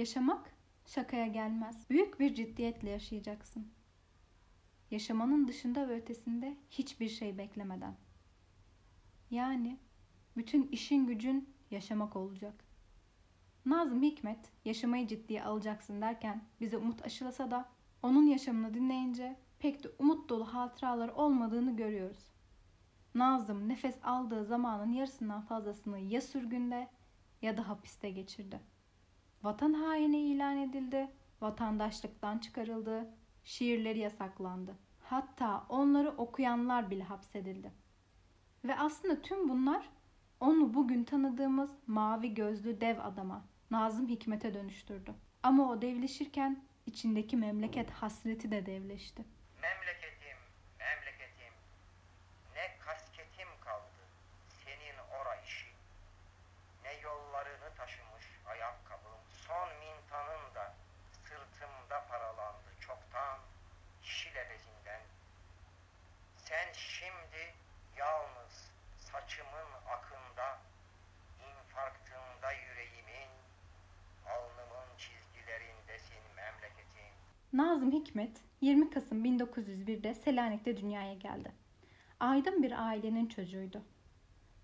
Yaşamak şakaya gelmez. Büyük bir ciddiyetle yaşayacaksın. Yaşamanın dışında ve ötesinde hiçbir şey beklemeden. Yani bütün işin gücün yaşamak olacak. Nazım Hikmet yaşamayı ciddiye alacaksın derken bize umut aşılasa da onun yaşamını dinleyince pek de umut dolu hatıralar olmadığını görüyoruz. Nazım nefes aldığı zamanın yarısından fazlasını ya sürgünde ya da hapiste geçirdi. Vatan haini ilan edildi, vatandaşlıktan çıkarıldı, şiirleri yasaklandı. Hatta onları okuyanlar bile hapsedildi. Ve aslında tüm bunlar onu bugün tanıdığımız mavi gözlü dev adama, Nazım Hikmet'e dönüştürdü. Ama o devleşirken içindeki memleket hasreti de devleşti. Memleketim, Nazım Hikmet 20 Kasım 1901'de Selanik'te dünyaya geldi. Aydın bir ailenin çocuğuydu.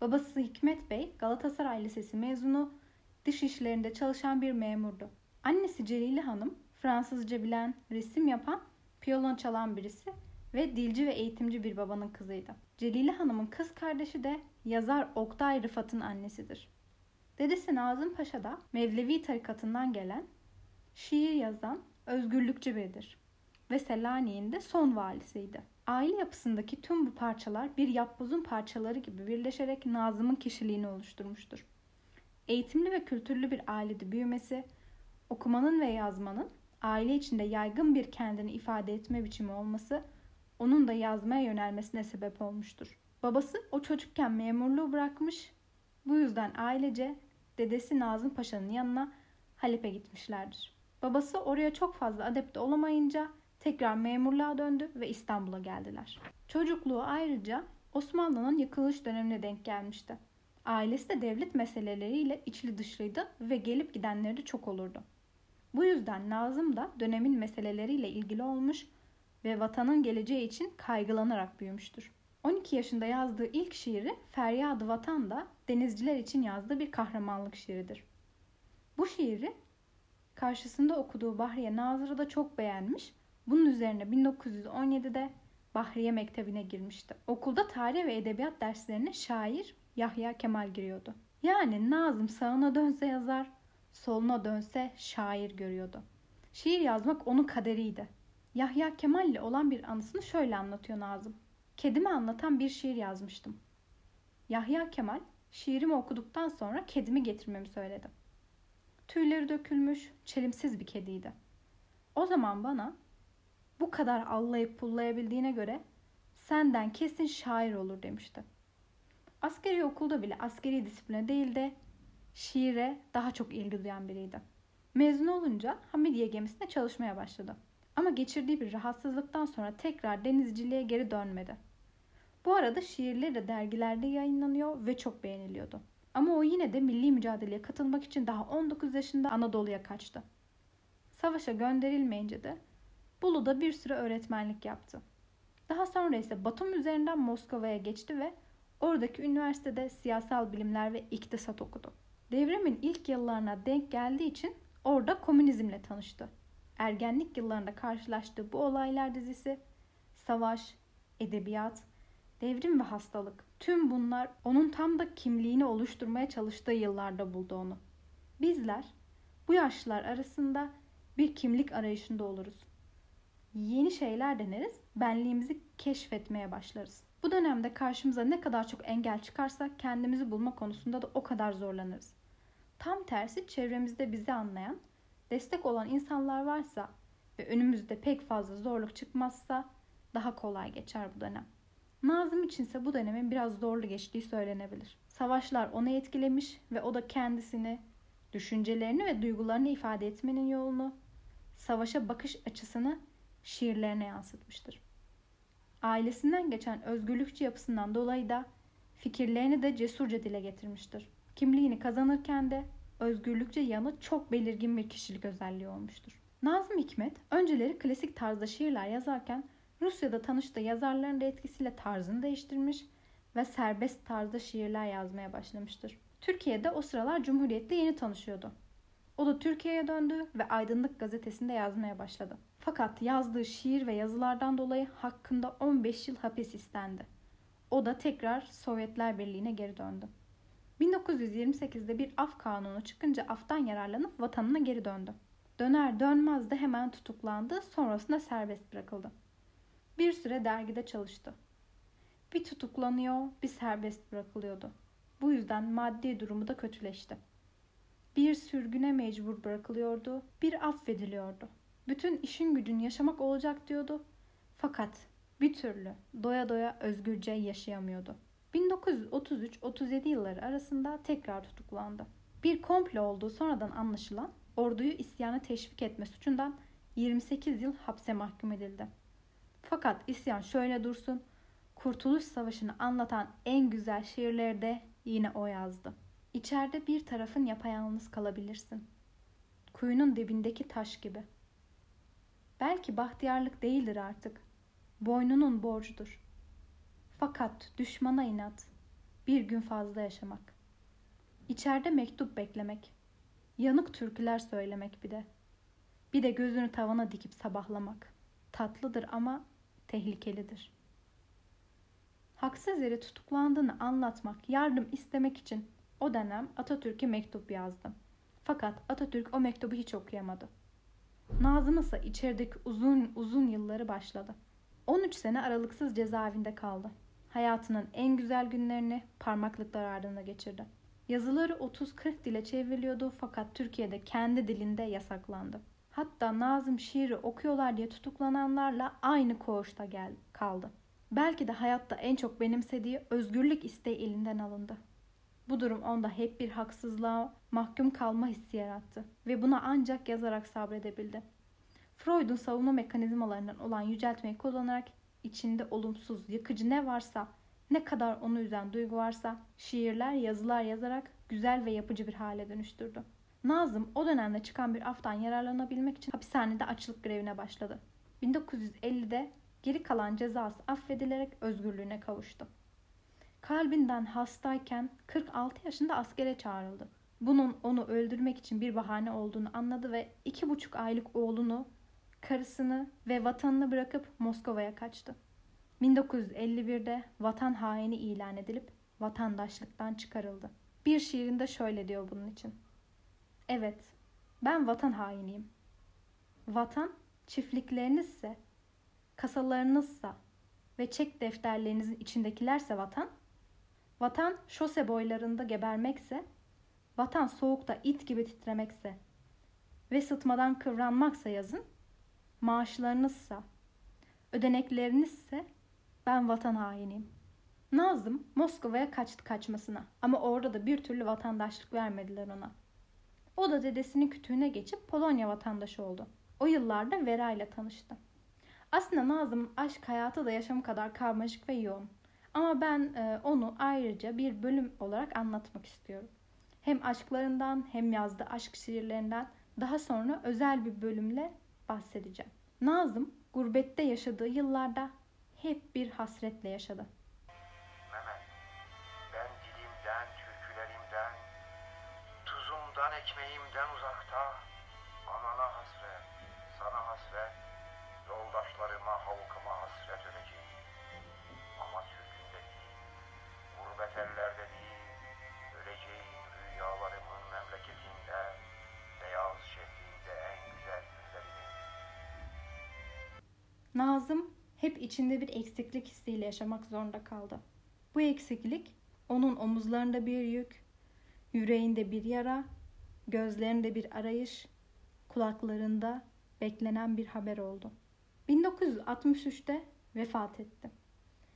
Babası Hikmet Bey Galatasaray Lisesi mezunu, dış işlerinde çalışan bir memurdu. Annesi Celile Hanım Fransızca bilen, resim yapan, piyano çalan birisi ve dilci ve eğitimci bir babanın kızıydı. Celile Hanım'ın kız kardeşi de yazar Oktay Rıfat'ın annesidir. Dedesi Nazım Paşa da Mevlevi tarikatından gelen, şiir yazan, özgürlükçü biridir ve Selanik'in de son valisiydi. Aile yapısındaki tüm bu parçalar bir yapbozun parçaları gibi birleşerek Nazım'ın kişiliğini oluşturmuştur. Eğitimli ve kültürlü bir ailede büyümesi, okumanın ve yazmanın aile içinde yaygın bir kendini ifade etme biçimi olması onun da yazmaya yönelmesine sebep olmuştur. Babası o çocukken memurluğu bırakmış, bu yüzden ailece dedesi Nazım Paşa'nın yanına Halep'e gitmişlerdir. Babası oraya çok fazla adepte olamayınca tekrar memurluğa döndü ve İstanbul'a geldiler. Çocukluğu ayrıca Osmanlı'nın yıkılış dönemine denk gelmişti. Ailesi de devlet meseleleriyle içli dışlıydı ve gelip gidenleri de çok olurdu. Bu yüzden Nazım da dönemin meseleleriyle ilgili olmuş ve vatanın geleceği için kaygılanarak büyümüştür. 12 yaşında yazdığı ilk şiiri Feryadı Vatan da denizciler için yazdığı bir kahramanlık şiiridir. Bu şiiri karşısında okuduğu Bahriye Nazır'ı da çok beğenmiş. Bunun üzerine 1917'de Bahriye Mektebi'ne girmişti. Okulda tarih ve edebiyat derslerine şair Yahya Kemal giriyordu. Yani Nazım sağına dönse yazar, soluna dönse şair görüyordu. Şiir yazmak onun kaderiydi. Yahya Kemal ile olan bir anısını şöyle anlatıyor Nazım. Kedimi anlatan bir şiir yazmıştım. Yahya Kemal şiirimi okuduktan sonra kedimi getirmemi söyledi. Tüyleri dökülmüş, çelimsiz bir kediydi. O zaman bana bu kadar allayıp pullayabildiğine göre senden kesin şair olur demişti. Askeri okulda bile askeri disipline değil de şiire daha çok ilgi duyan biriydi. Mezun olunca Hamidiye gemisinde çalışmaya başladı. Ama geçirdiği bir rahatsızlıktan sonra tekrar denizciliğe geri dönmedi. Bu arada şiirleri de dergilerde yayınlanıyor ve çok beğeniliyordu. Ama o yine de milli mücadeleye katılmak için daha 19 yaşında Anadolu'ya kaçtı. Savaşa gönderilmeyince de Bolu'da bir süre öğretmenlik yaptı. Daha sonra ise Batum üzerinden Moskova'ya geçti ve oradaki üniversitede siyasal bilimler ve iktisat okudu. Devrimin ilk yıllarına denk geldiği için orada komünizmle tanıştı. Ergenlik yıllarında karşılaştığı bu olaylar dizisi, savaş, edebiyat, devrim ve hastalık tüm bunlar onun tam da kimliğini oluşturmaya çalıştığı yıllarda buldu onu. Bizler bu yaşlılar arasında bir kimlik arayışında oluruz. Yeni şeyler deneriz, benliğimizi keşfetmeye başlarız. Bu dönemde karşımıza ne kadar çok engel çıkarsa kendimizi bulma konusunda da o kadar zorlanırız. Tam tersi çevremizde bizi anlayan, destek olan insanlar varsa ve önümüzde pek fazla zorluk çıkmazsa daha kolay geçer bu dönem. Nazım içinse bu dönemin biraz zorlu geçtiği söylenebilir. Savaşlar onu etkilemiş ve o da kendisini, düşüncelerini ve duygularını ifade etmenin yolunu, savaşa bakış açısını şiirlerine yansıtmıştır. Ailesinden geçen özgürlükçü yapısından dolayı da fikirlerini de cesurca dile getirmiştir. Kimliğini kazanırken de özgürlükçe yanı çok belirgin bir kişilik özelliği olmuştur. Nazım Hikmet önceleri klasik tarzda şiirler yazarken Rusya'da tanıştığı yazarların da etkisiyle tarzını değiştirmiş ve serbest tarzda şiirler yazmaya başlamıştır. Türkiye'de o sıralar Cumhuriyet'le yeni tanışıyordu. O da Türkiye'ye döndü ve Aydınlık gazetesinde yazmaya başladı. Fakat yazdığı şiir ve yazılardan dolayı hakkında 15 yıl hapis istendi. O da tekrar Sovyetler Birliği'ne geri döndü. 1928'de bir af kanunu çıkınca aftan yararlanıp vatanına geri döndü. Döner dönmez de hemen tutuklandı, sonrasında serbest bırakıldı. Bir süre dergide çalıştı. Bir tutuklanıyor, bir serbest bırakılıyordu. Bu yüzden maddi durumu da kötüleşti. Bir sürgüne mecbur bırakılıyordu, bir affediliyordu. Bütün işin gücün yaşamak olacak diyordu. Fakat bir türlü doya doya özgürce yaşayamıyordu. 1933-37 yılları arasında tekrar tutuklandı. Bir komplo olduğu sonradan anlaşılan orduyu isyana teşvik etme suçundan 28 yıl hapse mahkum edildi. Fakat isyan şöyle dursun, Kurtuluş Savaşı'nı anlatan en güzel şiirleri de yine o yazdı. İçeride bir tarafın yapayalnız kalabilirsin. Kuyunun dibindeki taş gibi. Belki bahtiyarlık değildir artık. Boynunun borcudur. Fakat düşmana inat. Bir gün fazla yaşamak. İçeride mektup beklemek. Yanık türküler söylemek bir de. Bir de gözünü tavana dikip sabahlamak. Tatlıdır ama tehlikelidir. Haksız yere tutuklandığını anlatmak, yardım istemek için o dönem Atatürk'e mektup yazdım. Fakat Atatürk o mektubu hiç okuyamadı. Nazım ise içerideki uzun uzun yılları başladı. 13 sene aralıksız cezaevinde kaldı. Hayatının en güzel günlerini parmaklıklar ardında geçirdi. Yazıları 30-40 dile çevriliyordu fakat Türkiye'de kendi dilinde yasaklandı. Hatta Nazım şiiri okuyorlar diye tutuklananlarla aynı koğuşta gel kaldı. Belki de hayatta en çok benimsediği özgürlük isteği elinden alındı. Bu durum onda hep bir haksızlığa mahkum kalma hissi yarattı ve buna ancak yazarak sabredebildi. Freud'un savunma mekanizmalarından olan yüceltmeyi kullanarak içinde olumsuz, yıkıcı ne varsa, ne kadar onu üzen duygu varsa şiirler, yazılar yazarak güzel ve yapıcı bir hale dönüştürdü. Nazım o dönemde çıkan bir aftan yararlanabilmek için hapishanede açlık grevine başladı. 1950'de geri kalan cezası affedilerek özgürlüğüne kavuştu. Kalbinden hastayken 46 yaşında askere çağrıldı. Bunun onu öldürmek için bir bahane olduğunu anladı ve iki buçuk aylık oğlunu, karısını ve vatanını bırakıp Moskova'ya kaçtı. 1951'de vatan haini ilan edilip vatandaşlıktan çıkarıldı. Bir şiirinde şöyle diyor bunun için. Evet, ben vatan hainiyim. Vatan çiftliklerinizse, kasalarınızsa ve çek defterlerinizin içindekilerse vatan, vatan şose boylarında gebermekse, vatan soğukta it gibi titremekse ve sıtmadan kıvranmaksa yazın, maaşlarınızsa, ödeneklerinizse ben vatan hainiyim. Nazım Moskova'ya kaçtı kaçmasına ama orada da bir türlü vatandaşlık vermediler ona. O da dedesinin kütüğüne geçip Polonya vatandaşı oldu. O yıllarda Vera ile tanıştı. Aslında Nazım aşk hayatı da yaşam kadar karmaşık ve yoğun. Ama ben e, onu ayrıca bir bölüm olarak anlatmak istiyorum. Hem aşklarından hem yazdığı aşk şiirlerinden daha sonra özel bir bölümle bahsedeceğim. Nazım gurbette yaşadığı yıllarda hep bir hasretle yaşadı. Tuzumdan, ekmeğimden uzakta, anana hasret, sana hasret, yoldaşlarıma, halkıma hasret öleceğim. Ama sürgünde değil, gurbet ellerde değil, öleceğim rüyalarımın memleketinde, beyaz şehrinde en güzel günlerinde. Nazım hep içinde bir eksiklik hissiyle yaşamak zorunda kaldı. Bu eksiklik onun omuzlarında bir yük, yüreğinde bir yara, gözlerinde bir arayış, kulaklarında beklenen bir haber oldu. 1963'te vefat etti.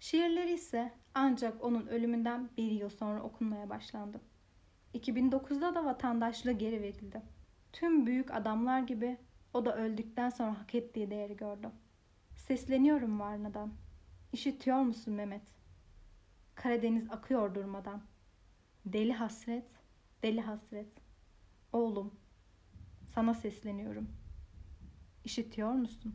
Şiirleri ise ancak onun ölümünden bir yıl sonra okunmaya başlandı. 2009'da da vatandaşlığı geri verildi. Tüm büyük adamlar gibi o da öldükten sonra hak ettiği değeri gördü. Sesleniyorum Varna'dan. İşitiyor musun Mehmet? Karadeniz akıyor durmadan. Deli hasret, deli hasret. Oğlum, sana sesleniyorum. İşitiyor musun?